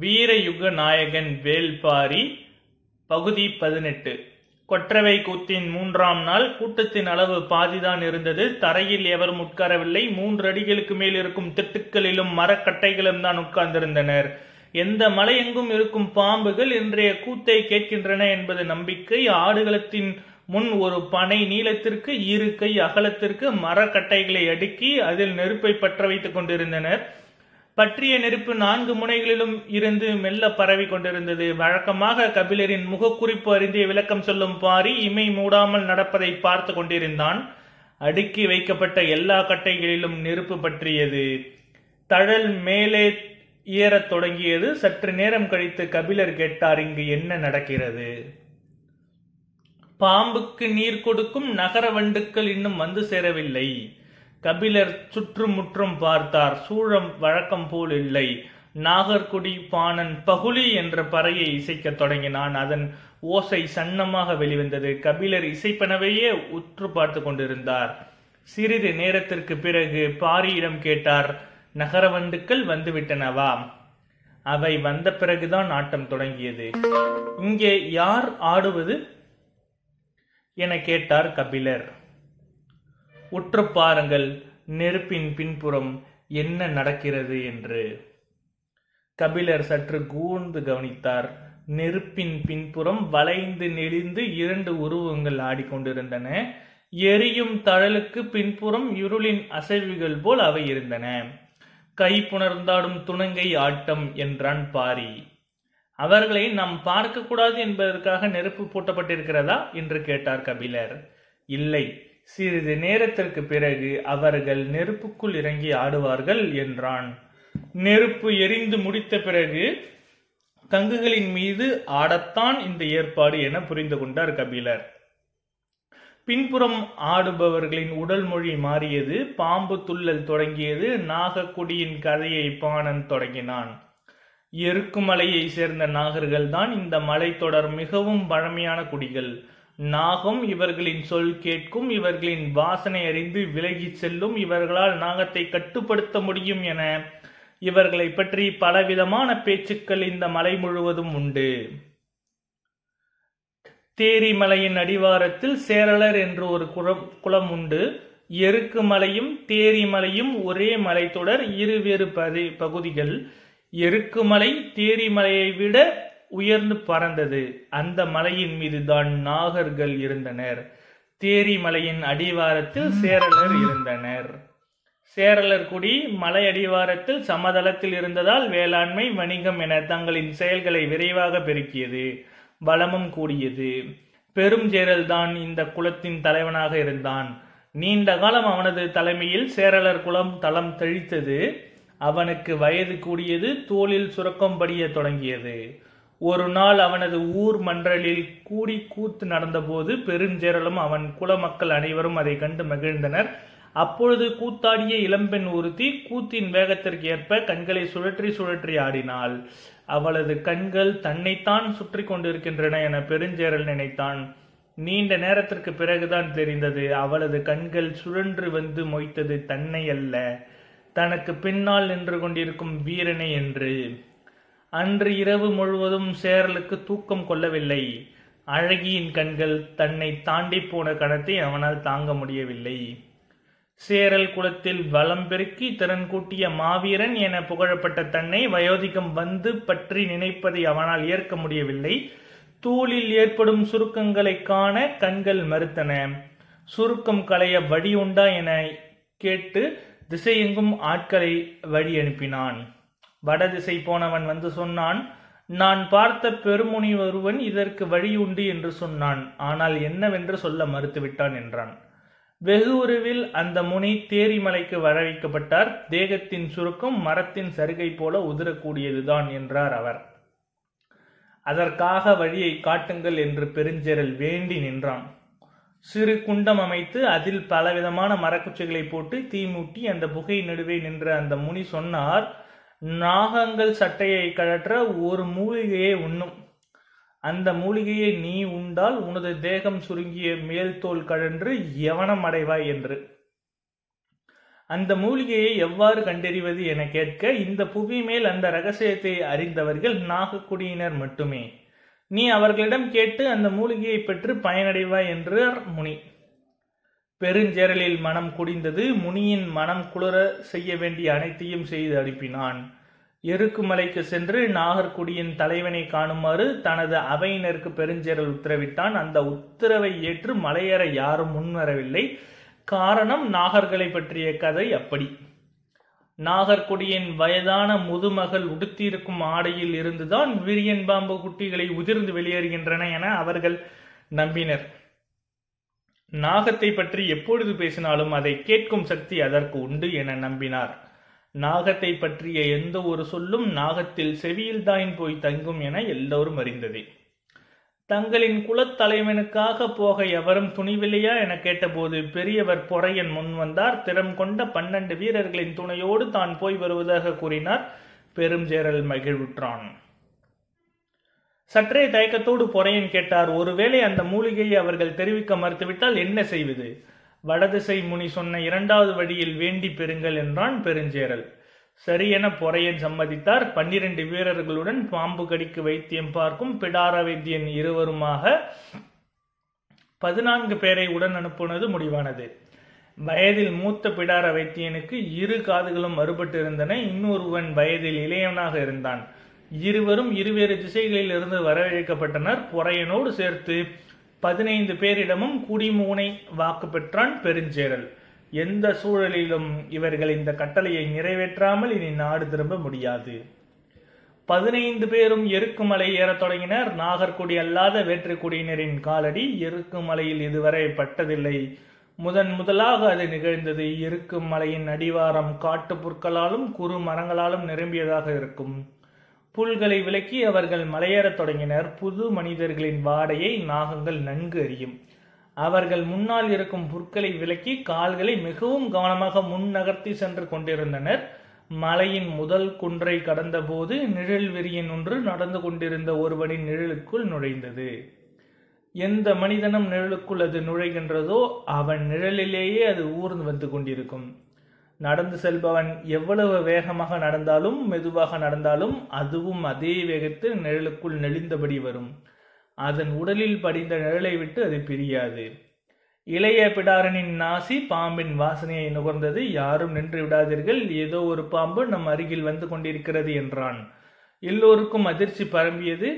வீரயுக நாயகன் வேள்பாரி பகுதி பதினெட்டு. கொற்றவை கூத்தின் மூன்றாம் நாள் கூட்டத்தின் அளவு பாதிதான் இருந்தது. தரையில் எவரும் உட்காரவில்லை மூன்று அடிகளுக்கு மேல் இருக்கும் திட்டுக்களிலும் மரக்கட்டைகளும் தான் உட்கார்ந்திருந்தனர். எந்த மலையெங்கும் இருக்கும் பாம்புகள் இன்றைய கூத்தை கேட்கின்றன என்பது நம்பிக்கை. ஆடுகளத்தின் முன் ஒரு பனை நீளத்திற்கு இரு கை அகலத்திற்கு மரக்கட்டைகளை அடுக்கி அதில் நெருப்பை பற்ற வைத்துக் கொண்டிருந்தனர். பற்றிய நெருப்பு நான்கு முனைகளிலும் இருந்து மெல்ல பரவி கொண்டிருந்தது வழக்கமாக கபிலரின் முகக்குறிப்பு அறிந்தே விளக்கம் சொல்லும் பாரி இமை மூடாமல் நடப்பதை பார்த்து கொண்டிருந்தான். அடுக்கி வைக்கப்பட்ட எல்லா கட்டைகளிலும் நெருப்பு பற்றியது. தழல் மேலே ஏறத் தொடங்கியது. சற்று நேரம் கழித்து கபிலர் கேட்டார் இங்கு என்ன நடக்கிறது? பாம்புக்கு நீர் கொடுக்கும் நகர வண்டுக்கள் இன்னும் வந்து சேரவில்லை. கபிலர் சுற்றுமுற்றும் பார்த்தார். சூழம் வழக்கம் போல் இல்லை. நாகர்குடி பாணன் பகுலி என்ற பறையை இசைக்கத் தொடங்கினான். அதன் ஓசை சன்னமாக வெளிவந்தது. கபிலர் இசைப்பனவையே உற்று பார்த்து கொண்டிருந்தார். சிறிது நேரத்திற்கு பிறகு பாரியிடம் கேட்டார் நகரவந்துக்கள் வந்துவிட்டனவா? அவை வந்த பிறகுதான் ஆட்டம் தொடங்கியது. இங்கே யார் ஆடுவது? என கேட்டார் கபிலர். உற்று பாருங்கள் நெருப்பின் பின்புறம் என்ன நடக்கிறது என்று. கபிலர் சற்று கூர்ந்து கவனித்தார். நெருப்பின் பின்புறம் வளைந்து நெளிந்து இரண்டு உருவங்கள் ஆடிக்கொண்டிருந்தன. எரியும் தழலுக்கு பின்புறம் இருளின் அசைவுகள் போல் அவை இருந்தன. கை புணர்ந்தாடும் துணங்கை ஆட்டம் என்றான் பாரி. அவர்களை நாம் பார்க்கக்கூடாது என்பதற்காக நெருப்பு பூட்டப்பட்டிருக்கிறதா? என்று கேட்டார் கபிலர். இல்லை சிறிது நேரத்திற்கு பிறகு அவர்கள் நெருப்புக்குள் இறங்கி ஆடுவார்கள் என்றான். நெருப்பு எரிந்து முடித்த பிறகு கங்குகளின் மீது ஆடத்தான் இந்த ஏற்பாடு என புரிந்து கொண்டார் கபிலர். பின்புறம் ஆடுபவர்களின் உடல் மொழி மாறியது பாம்பு துள்ளல் தொடங்கியது நாகக்குடியின் கதையை பாணன் தொடங்கினான். எருக்குமலையை சேர்ந்த நாகர்கள்தான் இந்த இந்த மலைத்தொடர் மிகவும் பழமையான குடிகள். நாகம் இவர்களின் சொல் கேட்கும் இவர்களின் வாசனை அறிந்து விலகிச் செல்லும் இவர்களால் நாகத்தை கட்டுப்படுத்த முடியும் என இவர்களை பற்றி பலவிதமான பேச்சுக்கள் இந்த மலை முழுவதும் உண்டு. தேரிமலையின் அடிவாரத்தில் சேரலர் என்று ஒரு குளம் குளம் உண்டு. எருக்கு மலையும் தேரிமலையும் ஒரே மலைத்தொடர் இருவேறு பதி பகுதிகள். எருக்குமலை தேரிமலையை விட உயர்ந்து பறந்தது. அந்த மலையின் மீதுதான் நாகர்கள் இருந்தனர். தேரி மலையின் அடிவாரத்தில் சேரலர் இருந்தனர். சேரலர் குடி மலை அடிவாரத்தில் சமதளத்தில் இருந்ததால் வேளாண்மை வணிகம் என தங்களின் செயல்களை விரைவாக பெருக்கியது. வளமும் கூடியது. பெரும் சேரல் தான் இந்த குலத்தின் தலைவனாக இருந்தான். நீண்ட காலம் அவனது தலைமையில் சேரலர் குலம் தளம் தெளித்தது. அவனுக்கு வயது கூடியது தோளில் சுரக்கம் படிய தொடங்கியது. ஒரு நாள் அவனது ஊர் மன்றலில் கூடி கூத்து நடந்தபோது பெருஞ்சேரலும் அவன் குல மக்கள் அனைவரும் அதை கண்டு மகிழ்ந்தனர். அப்பொழுது கூத்தாடிய இளம்பெண் ஒருத்தி கூத்தின் வேகத்திற்கு ஏற்ப கண்களை சுழற்றி சுழற்றி ஆடினாள். அவளது கண்கள் தன்னைத்தான் சுற்றி கொண்டிருக்கின்றன என பெருஞ்சேரல் நினைத்தான். நீண்ட நேரத்திற்கு பிறகுதான் தெரிந்தது அவளது கண்கள் சுழன்று வந்து மொய்த்தது தன்னை அல்ல. தனக்கு பின்னால் நின்று கொண்டிருக்கும் வீரனை என்று. அன்று இரவு முழுவதும் சேரலுக்கு தூக்கம் கொள்ளவில்லை. அழகியின் கண்கள் தன்னை தாண்டி போன கணத்தை அவனால் தாங்க முடியவில்லை. சேரல் குலத்தில் வளம் பெருக்கி திறன் கூட்டிய மாவீரன் என புகழப்பட்ட தன்னை வயோதிகம் வந்து பற்றி நினைப்பதை அவனால் ஏற்க முடியவில்லை. தூளில் ஏற்படும் சுருக்கங்களை காண கண்கள் மறுத்தன. சுருக்கம் களைய வழி உண்டா என கேட்டு திசையெங்கும் ஆட்களை வழி அனுப்பினான். வடதிசை போனவன் வந்து சொன்னான் நான் பார்த்த பெருமுனி ஒருவன் இதற்கு வழி உண்டு என்று சொன்னான். ஆனால் என்னவென்று சொல்ல மறுத்துவிட்டான் என்றான். வெகு உருவில் அந்த முனி தேரிமலைக்கு வரவைக்கப்பட்டார். தேகத்தின் சுருக்கம் மரத்தின் சருகை போல உதிரக்கூடியதுதான் என்றார் அவர். அதற்காக வழியை காட்டுங்கள் என்று பெருஞ்செரல் வேண்டி நின்றான். சிறு குண்டம் அமைத்து அதில் பலவிதமான மரக்குச்சிகளை போட்டு தீ மூட்டி அந்த புகை நடுவே நின்ற அந்த முனி சொன்னார் நாகங்கள் சட்டையை கழற்ற ஒரு மூலிகையை உண்ணும். அந்த மூலிகையை நீ உண்டால் உனது தேகம் சுருங்கிய மேல் தோல் கழன்று யவனம் அடைவாய் என்று. அந்த மூலிகையை எவ்வாறு கண்டறிவது என கேட்க இந்த புவி மேல் அந்த ரகசியத்தை அறிந்தவர்கள் நாகக்குடியினர் மட்டுமே. நீ அவர்களிடம் கேட்டு அந்த மூலிகையை பெற்று பயனடைவாய் என்றார் முனி. பெருஞ்சேரலில் மனம் குடிந்தது முனியின் மனம் குளிர செய்ய வேண்டிய அனைத்தையும் செய்து அனுப்பினான். எருக்குமலைக்கு சென்று நாகர்குடியின் தலைவனை காணுமாறு தனது அவையினருக்கு பெருஞ்சேரல் உத்தரவிட்டான். அந்த உத்தரவை ஏற்று மலையேற யாரும் முன்வரவில்லை. காரணம் நாகர்களை பற்றிய கதை அப்படி. நாகர்குடியின் வயதான முதுமகள் உடுத்தியிருக்கும் ஆடையில் இருந்துதான் விரியன் பாம்பு குட்டிகளை உதிர்ந்து வெளியேறுகின்றன என அவர்கள் நம்பினர். நாகத்தை பற்றி எப்பொழுது பேசினாலும் அதை கேட்கும் சக்தி அதற்கு உண்டு என நம்பினார். நாகத்தை பற்றிய எந்த ஒரு சொல்லும் நாகத்தில் செவியில்தான் போய் தங்கும் என எல்லோரும் அறிந்ததே. தங்களின் குலத்தலைவனுக்காக போக எவரும் துணிவில்லையா என கேட்டபோது பெரியவர் பொறையன் முன் வந்தார். திறம் கொண்ட பன்னெண்டு வீரர்களின் துணையோடு தான் போய் வருவதாக கூறினார். பெருஞ்சேரல் மகிழ்வுற்றான். சற்றே தயக்கத்தோடு பொறையன் கேட்டார் ஒருவேளை அந்த மூலிகையை அவர்கள் தெரிவிக்க மறுத்துவிட்டால் என்ன செய்வது? வடதிசை முனி சொன்ன இரண்டாவது வழியில் வேண்டி பெறுங்கள் என்றான் பெருஞ்சேரல். சரியென பொறையன் சம்மதித்தார். பன்னிரண்டு வீரர்களுடன் பாம்பு கடிக்கு வைத்தியம் பார்க்கும் பிடார வைத்தியன் இருவருமாக பதினான்கு பேரை உடன் அனுப்புனது முடிவானது. வயதில் மூத்த பிடார வைத்தியனுக்கு இரு காதுகளும் மறுபட்டிருந்தன இன்னொருவன் வயதில் இளையவனாக இருந்தான். இருவரும் இருவேறு திசைகளில் இருந்து வரவழைக்கப்பட்டனர். பொறையனோடு சேர்த்து பதினைந்து பேரிடமும் குடிமூனை வாக்கு பெற்றான் பெருஞ்சேரல். எந்த சூழலிலும் இவர்கள் இந்த கட்டளையை நிறைவேற்றாமல் இனி நாடு திரும்ப முடியாது. பதினைந்து பேரும் எருக்குமலை ஏறத் தொடங்கினர். நாகர்குடி அல்லாத வேற்றுக்குடியினரின் காலடி எருக்குமலையில் இதுவரை பட்டதில்லை. முதன் முதலாக அது நிகழ்ந்தது. இருக்கும் மலையின் அடிவாரம் காட்டு புற்களாலும் குறு மரங்களாலும் நிரம்பியதாக இருக்கும். புல்களை விலக்கி அவர்கள் மலையேறத் தொடங்கினர். புது மனிதர்களின் வாடையை நாகங்கள் நன்கு அறியும். அவர்கள் முன்னால் இருக்கும் புற்களை விலக்கி கால்களை மிகவும் கவனமாக முன் நகர்த்தி சென்று கொண்டிருந்தனர். மலையின் முதல் குன்றை கடந்தபோது நிழல் வெறியன் ஒன்று நடந்து கொண்டிருந்த ஒருவனின் நிழலுக்குள் நுழைந்தது. எந்த மனிதனும் நிழலுக்குள் அது நுழைகின்றதோ அவன் நிழலிலேயே அது ஊர்ந்து வந்து கொண்டிருக்கும். நடந்து செல்பவன் எவ்வளவு வேகமாக நடந்தாலும் மெதுவாக நடந்தாலும் அதுவும் அதே வேகத்தில் நிழலுக்குள் நெளிந்தபடி வரும். அதன் உடலில் படிந்த நிழலை விட்டு அது பிரியாது. இளைய பிடாரனின் நாசி பாம்பின் வாசனையை நுகர்ந்தது. யாரும் நின்று விடாதீர்கள். ஏதோ ஒரு பாம்பு நம் அருகில் வந்து கொண்டிருக்கிறது என்றான். எல்லோருக்கும் அதிர்ச்சி பரம்பியது.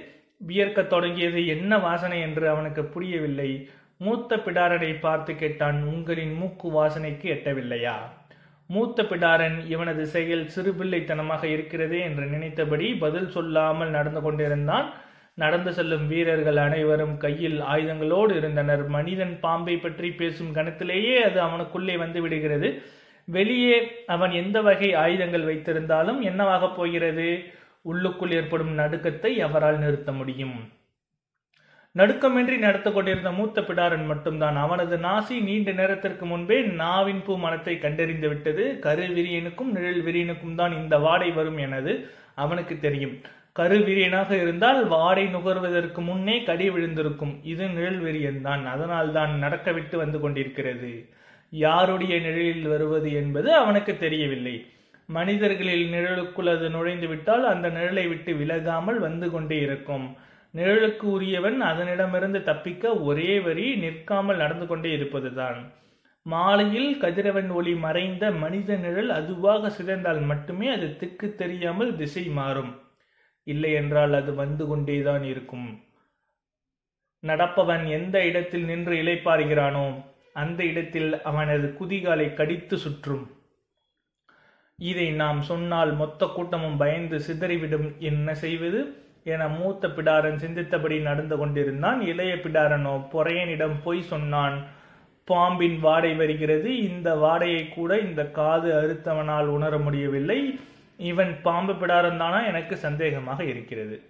வியர்க்கத் தொடங்கியது. என்ன வாசனை என்று அவனுக்கு புரியவில்லை. மூத்த பிடாரனை பார்த்து கேட்டான் உங்களின் மூக்கு வாசனைக்கு எட்டவில்லையா? மூத்த பிடாரன் இவனது செயல் சிறுபிள்ளைத்தனமாக இருக்கிறதே என்று நினைத்தபடி பதில் சொல்லாமல் நடந்து கொண்டிருந்தான். நடந்து செல்லும் வீரர்கள் அனைவரும் கையில் ஆயுதங்களோடு இருந்தனர். மனிதன் பாம்பை பற்றி பேசும் கணத்திலேயே அது அவனுக்குள்ளே வந்து விடுகிறது. வெளியே அவன் எந்த வகை ஆயுதங்கள் வைத்திருந்தாலும் என்னவாகப் போகிறது? உள்ளுக்குள் ஏற்படும் நடுக்கத்தை அவரால் நிறுத்த முடியும். நடுக்கமின்றி நடந்து கொண்டிருந்த மூத்த பிடாரன் மட்டும்தான். அவனது நாசி நீண்ட நேரத்திற்கு முன்பே நாவின் பூ மனத்தை கண்டறிந்து விட்டது. கருவிரியனுக்கும் நிழல் விரியனுக்கும் தான் இந்த வாடை வரும் எனது அவனுக்கு தெரியும். கருவிரியனாக இருந்தால் வாடை நுகர்வதற்கு முன்னே கடி விழுந்திருக்கும். இது நிழல் விரியன் தான் அதனால் தான் நடக்க விட்டு வந்து கொண்டிருக்கிறது. யாருடைய நிழலில் வருவது என்பது அவனுக்கு தெரியவில்லை. மனிதர்களில் நிழலுக்குள் அது நுழைந்து விட்டால் அந்த நிழலை விட்டு விலகாமல் வந்து கொண்டே இருக்கும். நிழலுக்கு உரியவன் அதனிடமிருந்து தப்பிக்க ஒரே வரி நிற்காமல் நடந்து கொண்டே இருப்பதுதான். மாலையில் கதிரவன் ஒளி மறைந்த மனித நிழல் அதுவாக சிதைந்தால் மட்டுமே அது திக்கு தெரியாமல் திசை மாறும். இல்லை என்றால் அது வந்து கொண்டேதான் இருக்கும். நடப்பவன் எந்த இடத்தில் நின்று இலைப்பாருகிறானோ அந்த இடத்தில் அவனது குதிகாலை கடித்து சுற்றும். இதை நாம் சொன்னால் மொத்த கூட்டமும் பயந்து சிதறிவிடும். என்ன செய்வது? என மூத்த பிடாரன் சிந்தித்தபடி நடந்து கொண்டிருந்தான். இளைய பிடாரனோ பொறையனிடம் பொய் சொன்னான். பாம்பின் வாடை வருகிறது. இந்த வாடையை கூட இந்த காது அறுத்தவனால் உணர முடியவில்லை. இவன் பாம்பு பிடாரன் தானா? எனக்கு சந்தேகமாக இருக்கிறது.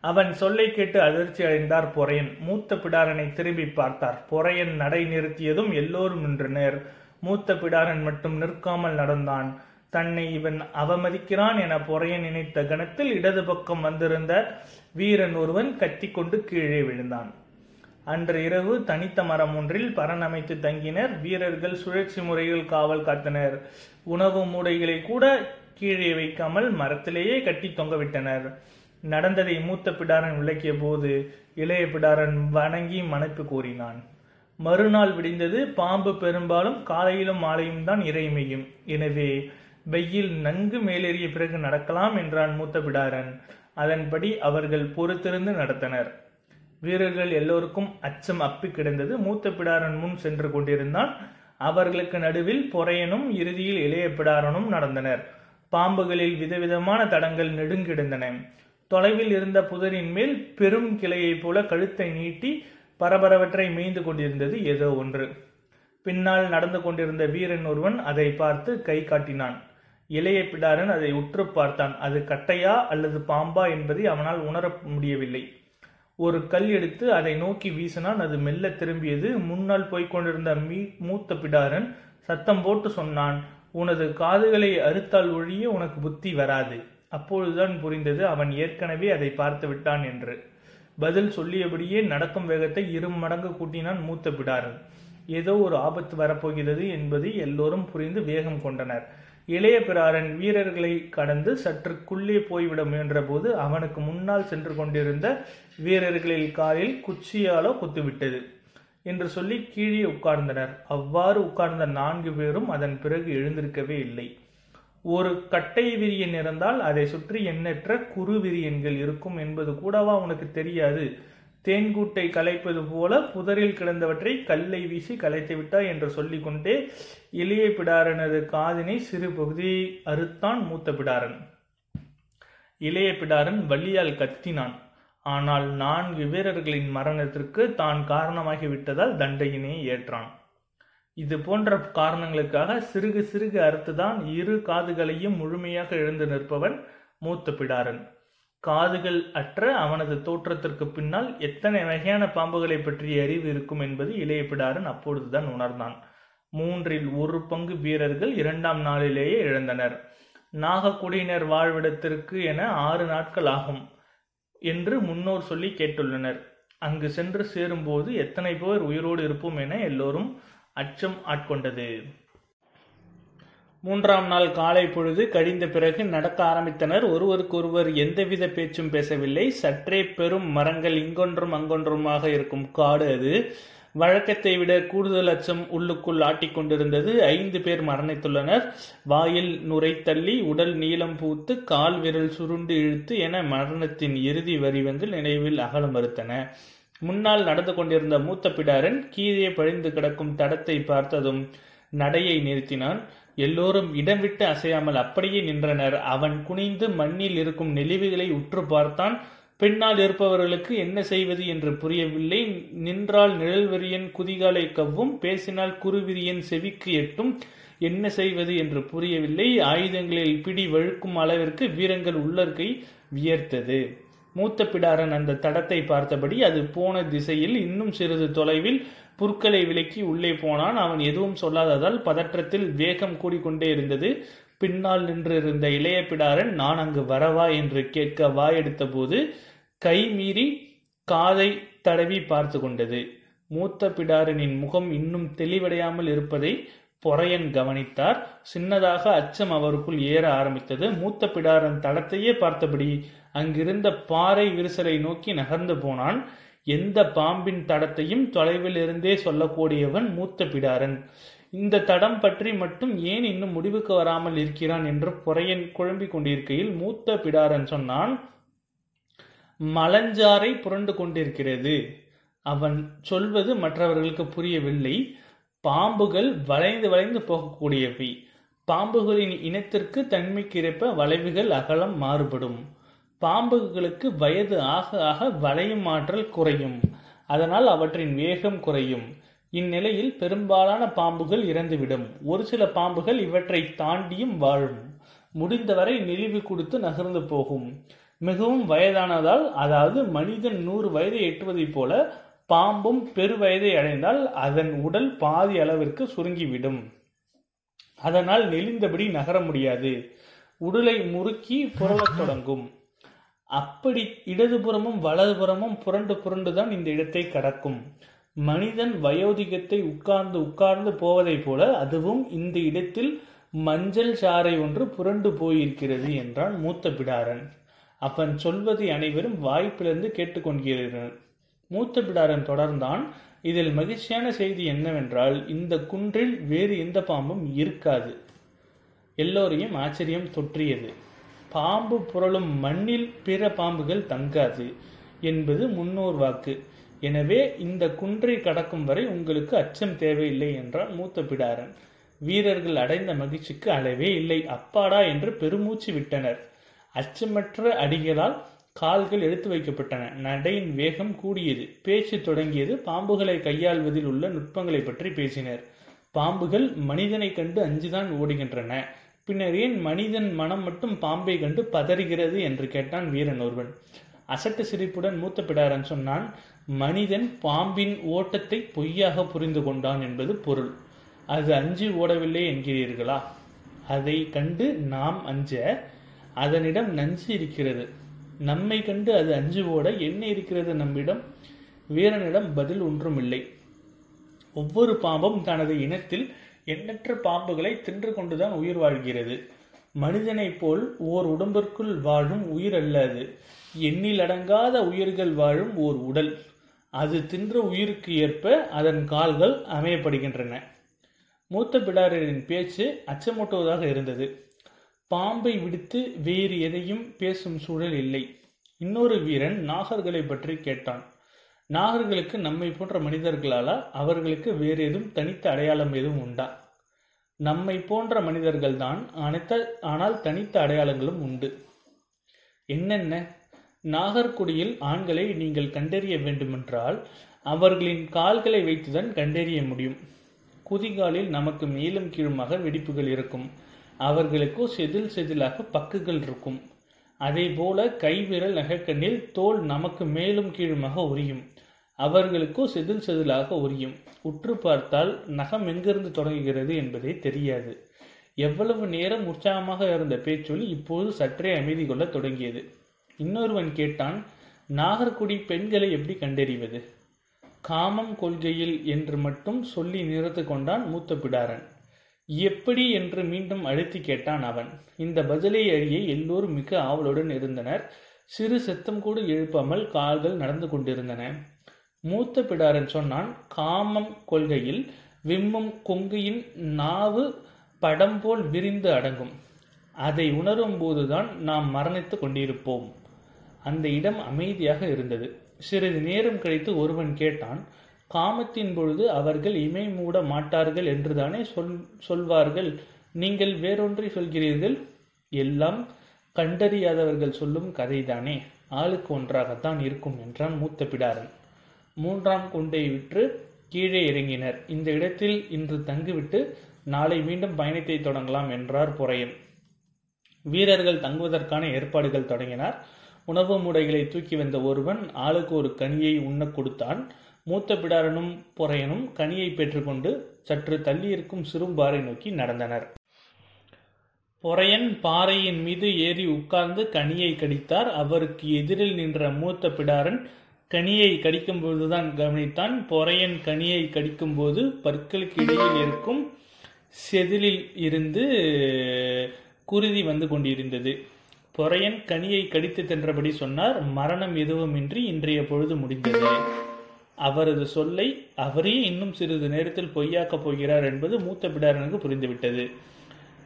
அவன் சொல்லை கேட்டு அதிர்ச்சி அடைந்தார் பொறையன். மூத்த பிடாரனை திரும்பி பார்த்தார். பொறையன் நடை நிறுத்தியதும் எல்லோரும் நின்றனர். மூத்த பிடாரன் மட்டும் நிற்காமல் நடந்தான். தன்னை இவன் அவமதிக்கிறான் என பொறைய நினைத்த கணத்தில் இடது பக்கம் வந்திருந்த வீரன் ஒருவன் கத்திக்கொண்டு கீழே விழுந்தான். அன்று இரவு தனித்த மரம் ஒன்றில் பரணமைத்து தங்கினர். வீரர்கள் சுழற்சி முறையில் காவல் காத்தனர். உணவு மூடைகளை கூட கீழே வைக்காமல் மரத்திலேயே கட்டி தொங்கவிட்டனர். நடந்ததை மூத்த பிடாரன் விளக்கிய போது இளைய பிடாரன் வணங்கி மனப்பு கூறினான் மறுநாள் விடிந்தது. பாம்பு பெரும்பாலும் காலையிலும் மாலையும் தான் இறைமையும். எனவே வெயில் நன்கு மேலேறிய பிறகு நடக்கலாம் என்றான் மூத்த பிடாரன். அதன்படி அவர்கள் பொறுத்திருந்து நடத்தனர். வீரர்கள் எல்லோருக்கும் அச்சம் அப்பி கிடந்தது. மூத்த பிடாரன் முன் சென்று கொண்டிருந்தான். அவர்களுக்கு நடுவில் பொறையனும் இறுதியில் இளைய பிடாரனும் நடந்தனர். பாம்புகளில் விதவிதமான தடங்கள் நெடுங்கிடந்தன. தொலைவில் இருந்த புதரின் மேல் பெரும் கிளையைப் போல கழுத்தை நீட்டி பரபரவற்றை மேய்ந்து கொண்டிருந்தது ஏதோ ஒன்று. பின்னால் நடந்து கொண்டிருந்த வீரன் ஒருவன் அதை பார்த்து கை காட்டினான். இளைய பிடாரன் அதை உற்று பார்த்தான். அது கட்டையா அல்லது பாம்பா என்பதை அவனால் உணர முடியவில்லை. ஒரு கல் எடுத்து அதை நோக்கி வீசினான். அது மெல்ல திரும்பியது. முன்னால் போய்கொண்டிருந்த மீ மூத்த பிடாரன் சத்தம் போட்டு சொன்னான் உனது காதுகளை அறுத்தால் ஒழிய உனக்கு புத்தி வராது. அப்பொழுதுதான் புரிந்தது அவன் ஏற்கனவே அதை பார்த்து விட்டான் என்று. பதில் சொல்லியபடியே நடக்கும் வேகத்தை இரு மடங்கு கூட்டினான் மூத்த பிடாரன். ஏதோ ஒரு ஆபத்து வரப்போகிறது என்பதை எல்லோரும் புரிந்து வேகம் கொண்டனர். இளைய பிராரன் வீரர்களை கடந்து சற்றுக்குள்ளே போய்விட முயன்றபோது அவனுக்கு முன்னால் சென்று கொண்டிருந்த வீரர்களில் காலில் குச்சியாலோ குத்துவிட்டது என்று சொல்லி கீழே உட்கார்ந்தனர். அவ்வாறு உட்கார்ந்த நான்கு பேரும் அதன் பிறகு எழுந்திருக்கவே இல்லை. ஒரு கட்டை விரியன் இருந்தால் அதை சுற்றி எண்ணற்ற குறு விரியன்கள் இருக்கும் என்பது கூடவா உனக்கு தெரியாது? தேன்கூட்டை கலைப்பது போல புதரில் கிடந்தவற்றை கல்லை வீசி கலைத்து விட்டாய் என்று சொல்லிக்கொண்டே இளைய பிடாரனது காதினை சிறு பகுதியை அறுத்தான் மூத்த பிடாரன். இளைய பிடாரன் வள்ளியால் கத்தினான். ஆனால் நான்கு வீரர்களின் மரணத்திற்கு தான் காரணமாகிவிட்டதால் தண்டையினை ஏற்றான். இது போன்ற காரணங்களுக்காக சிறுகு சிறுகு அறுத்துதான் இரு காதுகளையும் முழுமையாக எழுந்து நிற்பவன் மூத்த பிடாரன். காதுகள் அற்ற அவனது தோற்றத்திற்கு பின்னால் எத்தனை வகையான பாம்புகளை பற்றிய அறிவு இருக்கும் என்பது இளைய பிடாரன் அப்பொழுதுதான் உணர்ந்தான். மூன்றில் ஒரு பங்கு வீரர்கள் இரண்டாம் நாளிலேயே இழந்தனர். நாகக்குடியினர் வாழ்விடத்திற்கு என ஆறு நாட்கள் ஆகும் என்று முன்னோர் சொல்லி கேட்டுள்ளனர். அங்கு சென்று சேரும்போது எத்தனை பேர் உயிரோடு இருப்போம் என எல்லோரும் அச்சம் ஆட்கொண்டது. மூன்றாம் நாள் காலை பொழுது கழிந்த பிறகு நடக்க ஆரம்பித்தனர். ஒருவருக்கொருவர் எந்தவித பேச்சும் பேசவில்லை. சற்றே பெரும் மரங்கள் இங்கொன்றும் அங்கொன்றுமாக இருக்கும் காடு அது. வழக்கத்தை விட கூடுதல் அச்சம் உள்ளுக்குள் ஆட்டிக்கொண்டிருந்தது ஐந்து பேர் மரணித்துள்ளனர். வாயில் நுரை தள்ளி உடல் நீளம் பூத்து கால் விரல் சுருண்டு இழுத்து என மரணத்தின் இறுதி வரிவங்கள் நினைவில் அகல மறுத்தன. முன்னால் நடந்து கொண்டிருந்த மூத்த பிடாரன் கீழே பழிந்து கிடக்கும் தடத்தை பார்த்ததும் நடையை நிறுத்தினான். எல்லோரும் இடம் விட்டு அசையாமல் அப்படியே நின்றனர். அவன் குனிந்து மண்ணில் இருக்கும் நெளிவுகளை உற்று பார்த்தான். பின்னால் இருப்பவர்களுக்கு என்ன செய்வது என்று புரியவில்லை. நின்றால் நிழல்வரியன் குதிகாலை கவ்வும் பேசினால் குருவிரியன் செவிக்கு எட்டும். என்ன செய்வது என்று புரியவில்லை. ஆயுதங்களில் பிடி வழுக்கும் அளவிற்கு வீரங்கள் உள்ளர்கை வியர்த்தது. மூத்த பிடாரன் அந்த தடத்தை பார்த்தபடி அது போன திசையில் இன்னும் சிறிது தொலைவில் புற்களை விலக்கி உள்ளே போனான். அவன் எதுவும் சொல்லாததால் பதற்றத்தில் வேகம் கூடிக்கொண்டே இருந்தது. பின்னால் நின்றிருந்த இளைய பிடாரன் நான் அங்கு வரவா? என்று கேட்க வாயெடுத்த போது கை மீறி காதை தடவி பார்த்து கொண்டது. மூத்த பிடாரனின் முகம் இன்னும் தெளிவடையாமல் இருப்பதை பொறையன் கவனித்தார். சின்னதாக அச்சம் அவருக்குள் ஏற ஆரம்பித்தது. மூத்த பிடாரன் தடத்தையே பார்த்தபடி அங்கிருந்த பாறை விரிசலை நோக்கி நகர்ந்து போனான். எந்த பாம்பின் தடத்தையும் தொலைவில் இருந்தே சொல்லக்கூடியவன் மூத்த பிடாரன். இந்த தடம் பற்றி மட்டும் ஏன் இன்னும் முடிவுக்கு வராமல் இருக்கிறான் என்று குறையன் குழம்பிக் கொண்டிருக்கையில் மூத்த பிடாரன் சொன்னான் மலஞ்சாரை புரண்டு கொண்டிருக்கிறது. அவன் சொல்வது மற்றவர்களுக்கு புரியவில்லை. பாம்புகள் வளைந்து வளைந்து போகக்கூடியவை. பாம்புகளின் இனத்திற்கு தன்மைக்கிறப்ப வளைவுகள் அகலம் மாறுபடும். பாம்புகளுக்கு வயது ஆக ஆக வளையும் ஆற்றல் குறையும். அதனால் அவற்றின் வேகம் குறையும். இந்நிலையில் பெரும்பாலான பாம்புகள் இறந்துவிடும். ஒரு சில பாம்புகள் இவற்றை தாண்டியும் வாழும். முடிந்தவரை நெளிவு கொடுத்து நகர்ந்து போகும். மிகவும் வயதானதால் அதாவது மனிதன் நூறு வயதை எட்டுவதைப் போல பாம்பும் பெரு வயதை அடைந்தால் அதன் உடல் பாதி அளவிற்கு சுருங்கிவிடும். அதனால் நெளிந்தபடி நகர முடியாது. உடலை முறுக்கி புரளத் தொடங்கும். அப்படி இடதுபுறமும் வலதுபுறமும் புரண்டு புரண்டு தான் இந்த இடத்தை கடக்கும். மனிதன் வயோதிகத்தை உட்கார்ந்து உட்கார்ந்து போவதைப் போல அதுவும் இந்த இடத்தில் மஞ்சள் சாறை ஒன்று புரண்டு போயிருக்கிறது என்றான் மூத்த பிடாரன். அவன் சொல்வதை அனைவரும் வாய்ப்பிலிருந்து கேட்டுக்கொண்டிருந்தனர். மூத்த பிடாரன் தொடர்ந்தான் இதில் மகிழ்ச்சியான செய்தி என்னவென்றால் இந்த குன்றில் வேறு எந்த பாம்பும் இருக்காது. எல்லோரையும் ஆச்சரியம் தொற்றியது. பாம்பு புரளும் மண்ணில் பிற பாம்புகள் தங்காது என்பது முன்னோர் வாக்கு. எனவே இந்த குன்றை கடக்கும் வரை உங்களுக்கு அச்சம் தேவையில்லை என்றார் மூத்த பிடாரன் வீரர்கள் அடைந்த மகிழ்ச்சிக்கு அளவே இல்லை. அப்பாடா என்று பெருமூச்சு விட்டனர். அச்சமற்ற அடிகளால் கால்கள் எடுத்து வைக்கப்பட்டன. நடையின் வேகம் கூடியது. பேச்சு தொடங்கியது. பாம்புகளை கையாள்வதில் உள்ள நுட்பங்களை பற்றி பேசினர். பாம்புகள் மனிதனை கண்டு அஞ்சுதான் ஓடுகின்றன. பின்னர் ஏன் மனிதன் மனம் மட்டும் பாம்பை கண்டு பதறுகிறது என்று கேட்டான் வீரன் ஒருவன். அசட்டு சிரிப்புடன் மூத்த பிடாரன் சொன்னான் மனிதன் பாம்பின் ஓட்டத்தை பொய்யாக புரிந்து கொண்டான் என்பது பொருள். அது அஞ்சு ஓடவில்லை என்கிறீர்களா? அதை கண்டு நாம் அஞ்ச அதனிடம் நஞ்சு இருக்கிறது. நம்மை கண்டு அது அஞ்சு ஓட என்ன இருக்கிறது நம்மிடம்? வீரனிடம் பதில் ஒன்றும் இல்லை ஒவ்வொரு பாம்பும் தனது இனத்தில் எண்ணற்ற பாம்புகளை தின்று கொண்டுதான் உயிர் வாழ்கிறது. மனிதனைப் போல் ஓர் உடம்பிற்குள் வாழும் உயிர் அல்ல அது. எண்ணிலடங்காத உயிர்கள் வாழும் ஓர் உடல். அது தின்ற உயிருக்கு ஏற்ப அதன் கால்கள் அமையப்படுகின்றன. மூத்த பிடாரரின் பேச்சு அச்சமூட்டுவதாக இருந்தது. பாம்பை விடுத்து வேறு எதையும் பேசும் சூழல் இல்லை. இன்னொரு வீரன் நாகர்களை பற்றி கேட்டான். நாகர்களுக்கு நம்மை போன்ற மனிதர்களால அவர்களுக்கு வேறு எதுவும் தனித்த அடையாளம் எதுவும் உண்டா? நம்மை போன்ற மனிதர்கள் தான் அனைத்த ஆனால் தனித்த அடையாளங்களும் உண்டு. என்னென்ன? நாகர்குடியில் ஆண்களை நீங்கள் கண்டறிய வேண்டுமென்றால் அவர்களின் கால்களை வைத்துதான் கண்டறிய முடியும். குதிகாலில் நமக்கு மேலும் கீழுமாக வெடிப்புகள் இருக்கும். அவர்களுக்கோ செதில் செதிலாக பக்குகள் இருக்கும். அதே போல கைவிரல் நகைக்கண்ணில் தோல் நமக்கு மேலும் கீழுமாக உரியும். அவர்களுக்கோ செதில் செதிலாக உரியும். உற்று பார்த்தால் நகம் எங்கிருந்து தொடங்குகிறது என்பதே தெரியாது. எவ்வளவு நேரம் உற்சாகமாக இருந்த பேச்சொலி இப்போது சற்றே அமைதி கொள்ள தொடங்கியது. இன்னொருவன் கேட்டான் நாகர்குடி பெண்களை எப்படி கண்டறிவது? காமம் கொள்கையில் என்று மட்டும் சொல்லி நிறுத்து கொண்டான் மூத்த பிடாரன். எப்படி? என்று மீண்டும் அழுத்தி கேட்டான் அவன். இந்த பதிலை அறிய எல்லோரும் மிக ஆவலுடன் இருந்தனர். சிறு சத்தம் கூட எழுப்பாமல் கால்கள் நடந்து கொண்டிருந்தன. மூத்த பிடாரன் சொன்னான் காமம் கொள்கையில் விம்மும் கொங்கையின் நாவு படம் போல் விரிந்து அடங்கும். அதை உணரும் போதுதான் நாம் மரணித்து கொண்டிருப்போம். அந்த இடம் அமைதியாக இருந்தது. சிறிது நேரம் கழித்து ஒருவன் கேட்டான் காமத்தின் பொழுது அவர்கள் இமை மூட மாட்டார்கள் என்றுதானே சொல் சொல்வார்கள்? நீங்கள் வேறொன்றை சொல்கிறீர்கள்? எல்லாம் கண்டறியாதவர்கள் சொல்லும் கதைதானே? ஆளுக்கு ஒன்றாகத்தான் இருக்கும் என்றான் மூத்த பிடாரன். மூன்றாம் குண்டை விற்று கீழே இறங்கினர். இந்த இடத்தில் இன்று தங்கிவிட்டு நாளை மீண்டும் பயணத்தை தொடங்கலாம் என்றார் பொறையன். வீரர்கள் தங்குவதற்கான ஏற்பாடுகள் தொடங்கினார். உணவு முடைகளை தூக்கி வந்த ஒருவன் ஆளுக்கு ஒரு கனியை உண்ணக் கொடுத்தான். மூத்த பிடாரனும் பொறையனும் கனியை பெற்றுக்கொண்டு சற்று தள்ளியிருக்கும் சிறும்பாறை நோக்கி நடந்தனர். பொறையன் பாறையின் மீது ஏறி உட்கார்ந்து கனியை கடித்தார். அவருக்கு எதிரில் நின்ற மூத்த பிடாரன் கனியை கடிக்கும் பொழுதுதான் கவனித்தான். பொறையன் கனியை கடிக்கும் போது பற்களுக்கு இடையில் இருக்கும் செதிலில் இருந்து குருதி வந்து கொண்டிருந்தது. பொறையன் கனியை கடித்து தின்றபடி சொன்னார் மரணம் எதுவுமின்றி இன்றைய பொழுது முடிந்தது. அவரது சொல்லை அவரே இன்னும் சிறிது நேரத்தில் பொய்யாக்கப் போகிறார் என்பது மூத்த பிடாரனுக்கு புரிந்துவிட்டது.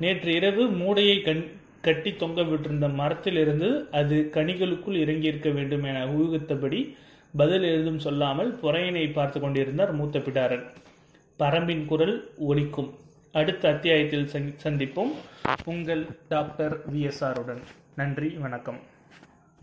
நேற்று இரவு மூடையை கண் கட்டி தொங்க விட்டிருந்த மரத்திலிருந்து அது கனிகளுக்குள் இறங்கியிருக்க வேண்டும் என ஊகித்தபடி பதில் எழுதும் சொல்லாமல் புறையனை பார்த்து கொண்டிருந்தார் மூத்த பிடாரன். பரம்பின் குரல் ஒலிக்கும். அடுத்த அத்தியாயத்தில் சந்திப்போம். உங்கள் டாக்டர் விஎஸ்ஆருடன் நன்றி வணக்கம்.